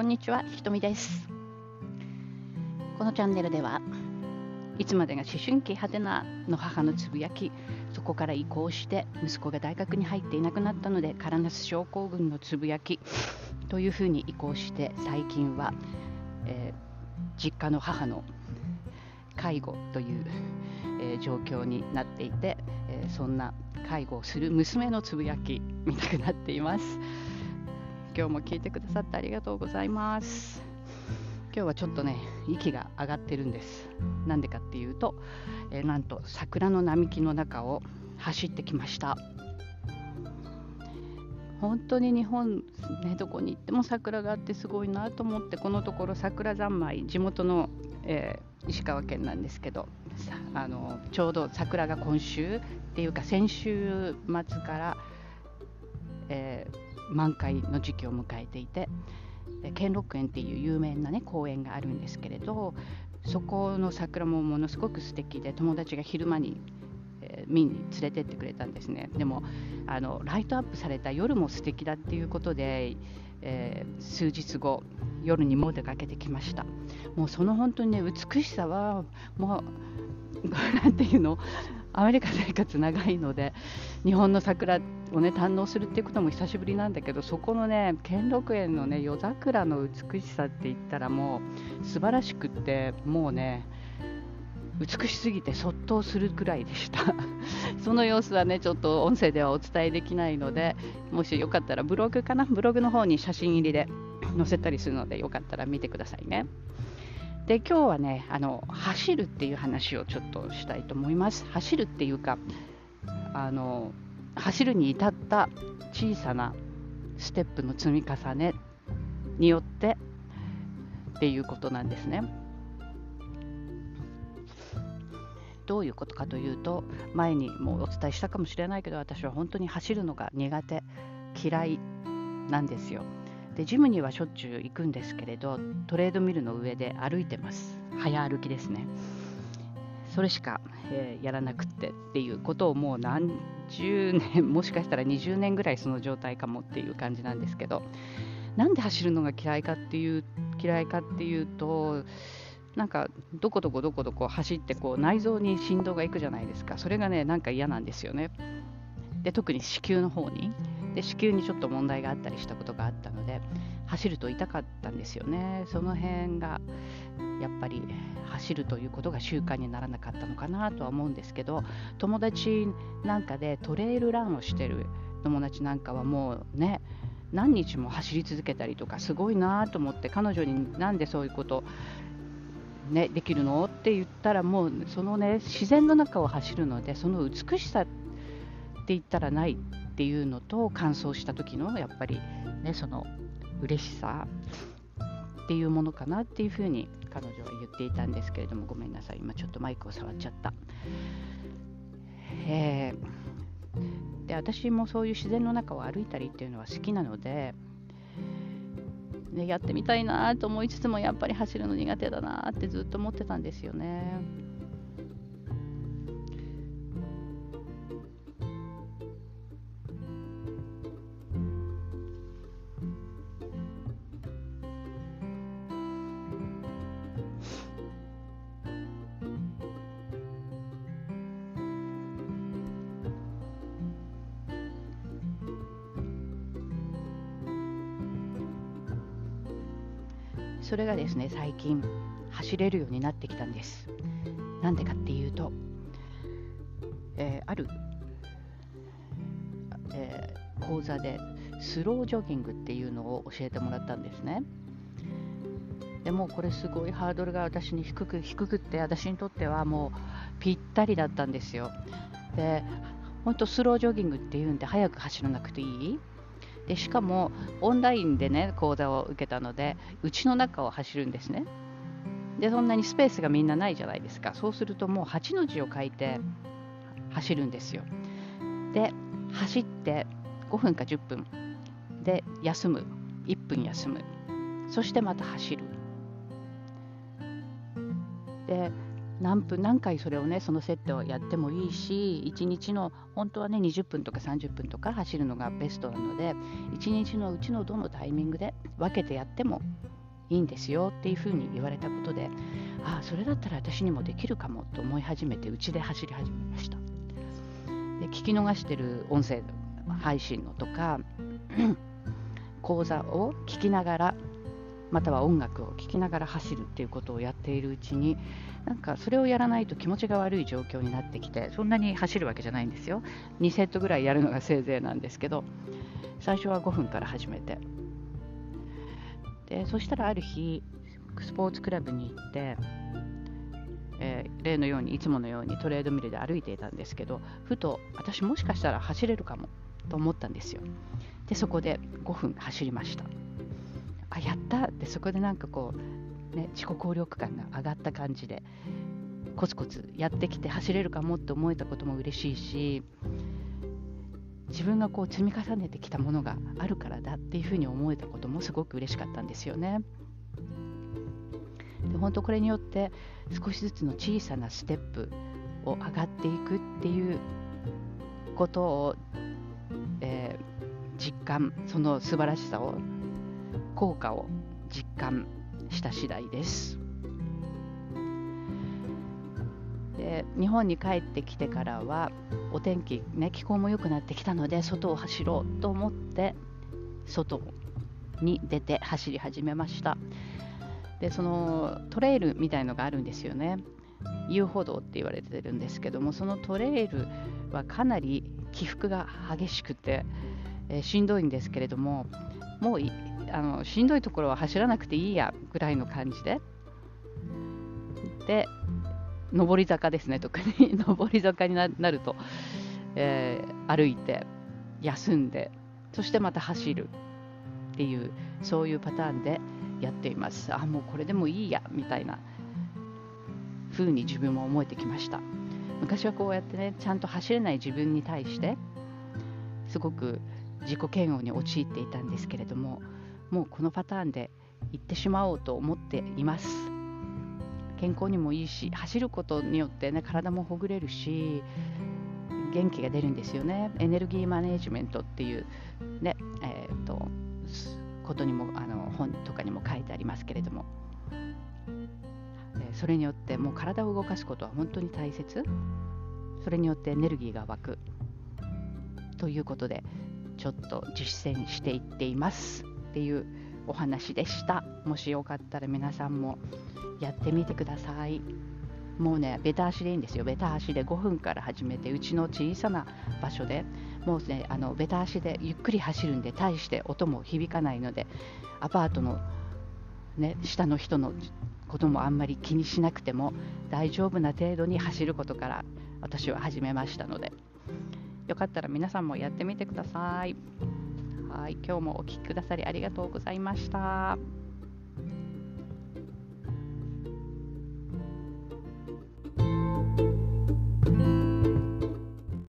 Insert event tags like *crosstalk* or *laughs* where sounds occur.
こんにちは、ひとみです。このチャンネルではいつまでが思春期派手なの母のつぶやき、そこから移行して息子が大学に入っていなくなったのでカラナス症候群のつぶやきというふうに移行して最近は、えー実家の母の介護という、えー状況になっていて、えーそんな介護をする娘のつぶやき見たくなっています。今日も聞いてくださってありがとうございます。今日はちょっとね、息が上がってるんです。なんでかっていうと、えーなんと桜の並木の中を走ってきました。本当に日本、ね、どこに行っても桜があってすごいなと思って、このところ桜三昧、地元の、えー石川県なんですけど、あのちょうど桜が今週っていうか先週末から、えー満開の時期を迎えていて、兼六園っていう有名な、ね、公園があるんですけれどそこの桜もものすごく素敵で友達が昼間に、えー見に連れてってくれたんですね。でもあのライトアップされた夜も素敵だっていうことで、えー数日後夜にも出かけてきました。もうその本当にね美しさはもう *laughs* なんていうのアメリカ生活長いので日本の桜ってをね堪能するっていうことも久しぶりなんだけどそこのね兼六園のね夜桜の美しさって言ったらもう素晴らしくってもうね美しすぎてそっとするくらいでした。*laughs* その様子はねちょっと音声ではお伝えできないのでもしよかったらブログかな？ブログの方に写真入りで載せたりするのでよかったら見てくださいね。で今日はねあの走るっていう話をちょっとしたいと思います。走るっていうかあの走るに至った小さなステップの積み重ねによってっていうことなんですね。どういうことかというと前にもお伝えしたかもしれないけど私は本当に走るのが苦手嫌いなんですよ。でジムにはしょっちゅう行くんですけれどトレードミルの上で歩いてます早歩きですねそれしか、えーやらなくってっていうことをもう何十年もしかしたら20年ぐらいその状態かもっていう感じなんですけどなんで走るのが嫌いかっていう嫌いかっていうとなんかどこどこどこどこ走ってこう内臓に振動がいくじゃないですか。それがねなんか嫌なんですよね。で特に子宮の方に。で子宮にちょっと問題があったりしたことがあったので走ると痛かったんですよね。その辺がやっぱり走るということが習慣にならなかったのかなとは思うんですけど友達なんかでトレイルランをしてる友達なんかはもうね何日も走り続けたりとかすごいなと思って彼女になんでそういうことね、できるのって言ったらもうそのね自然の中を走るのでその美しさって言ったらないっていうのと乾燥した時のやっぱりねその嬉しさっていうものかなっていうふうに彼女は言っていたんですけれどもごめんなさい今ちょっとマイクを触っちゃった。えーで私もそういう自然の中を歩いたりっていうのは好きなので、ね、やってみたいなと思いつつもやっぱり走るの苦手だなってずっと思ってたんですよね。それがですね最近走れるようになってきたんです。なんでかっていうと、えーある、えー講座でスロージョギングっていうのを教えてもらったんですね。でもこれすごいハードルが私に低く低くって私にとってはもうぴったりだったんですよ。で本当スロージョギングっていうんで早く走らなくていい？でしかもオンラインでね講座を受けたので家の中を走るんですね。でそんなにスペースがみんなないじゃないですか。そうするともう8の字を書いて走るんですよ。で走って5分か10分。で休む。1分休む。そしてまた走る。で何分何回それをねそのセットをやってもいいし1日の本当はね20分とか30分とか走るのがベストなので1日のうちのどのタイミングで分けてやってもいいんですよっていうふうに言われたことでああそれだったら私にもできるかもと思い始めてうちで走り始めました。で聞き逃してる音声配信のとか *clears throat* 講座を聞きながらまたは音楽を聴きながら走るっていうことをやっているうちになんかそれをやらないと気持ちが悪い状況になってきてそんなに走るわけじゃないんですよ。2セットぐらいやるのがせいぜいなんですけど最初は5分から始めて。でそしたらある日スポーツクラブに行って、えー、例のようにいつものようにトレードミルで歩いていたんですけどふと私もしかしたら走れるかもと思ったんですよ。でそこで5分走りました。あやった。ってそこでなんかこう、ね、自己効力感が上がった感じでコツコツやってきて走れるかもって思えたことも嬉しいし自分がこう積み重ねてきたものがあるからだっていうふうに思えたこともすごく嬉しかったんですよね。で本当これによって少しずつの小さなステップを上がっていくっていうことを、えー、実感その素晴らしさを効果を実感した次第です。で日本に帰ってきてからはお天気、ね、気候も良くなってきたので外を走ろうと思って外に出て走り始めましたでそのトレイルみたいのがあるんですよね遊歩道って言われてるんですけどもそのトレイルはかなり起伏が激しくて、えー、しんどいんですけれどももうあのしんどいところは走らなくていいやぐらいの感じで。で上り坂ですね特に。*laughs* 上り坂になると、えー、歩いて休んでそしてまた走るっていうそういうパターンでやっています。あもうこれでもいいやみたいな風に自分も思えてきました。昔はこうやってねちゃんと走れない自分に対してすごく自己嫌悪に陥っていたんですけれどももうこのパターンで行ってしまおうと思っています。健康にもいいし走ることによってね体もほぐれるし元気が出るんですよね。エネルギーマネジメントっていうねえーと、ことにもあの本とかにも書いてありますけれども。それによってもう体を動かすことは本当に大切。それによってエネルギーが湧く。ということでちょっと実践していっています。っていうお話でした。もしよかったら皆さんもやってみてください。もうねベタ足でいいんですよ。ベタ足で5分から始めてうちの小さな場所で。もうねあのベタ足でゆっくり走るんで大して音も響かないのでアパートの、ね、下の人のこともあんまり気にしなくても大丈夫な程度に走ることから私は始めましたので。よかったら皆さんもやってみてください。はい今日もお聴きくださりありがとうございました。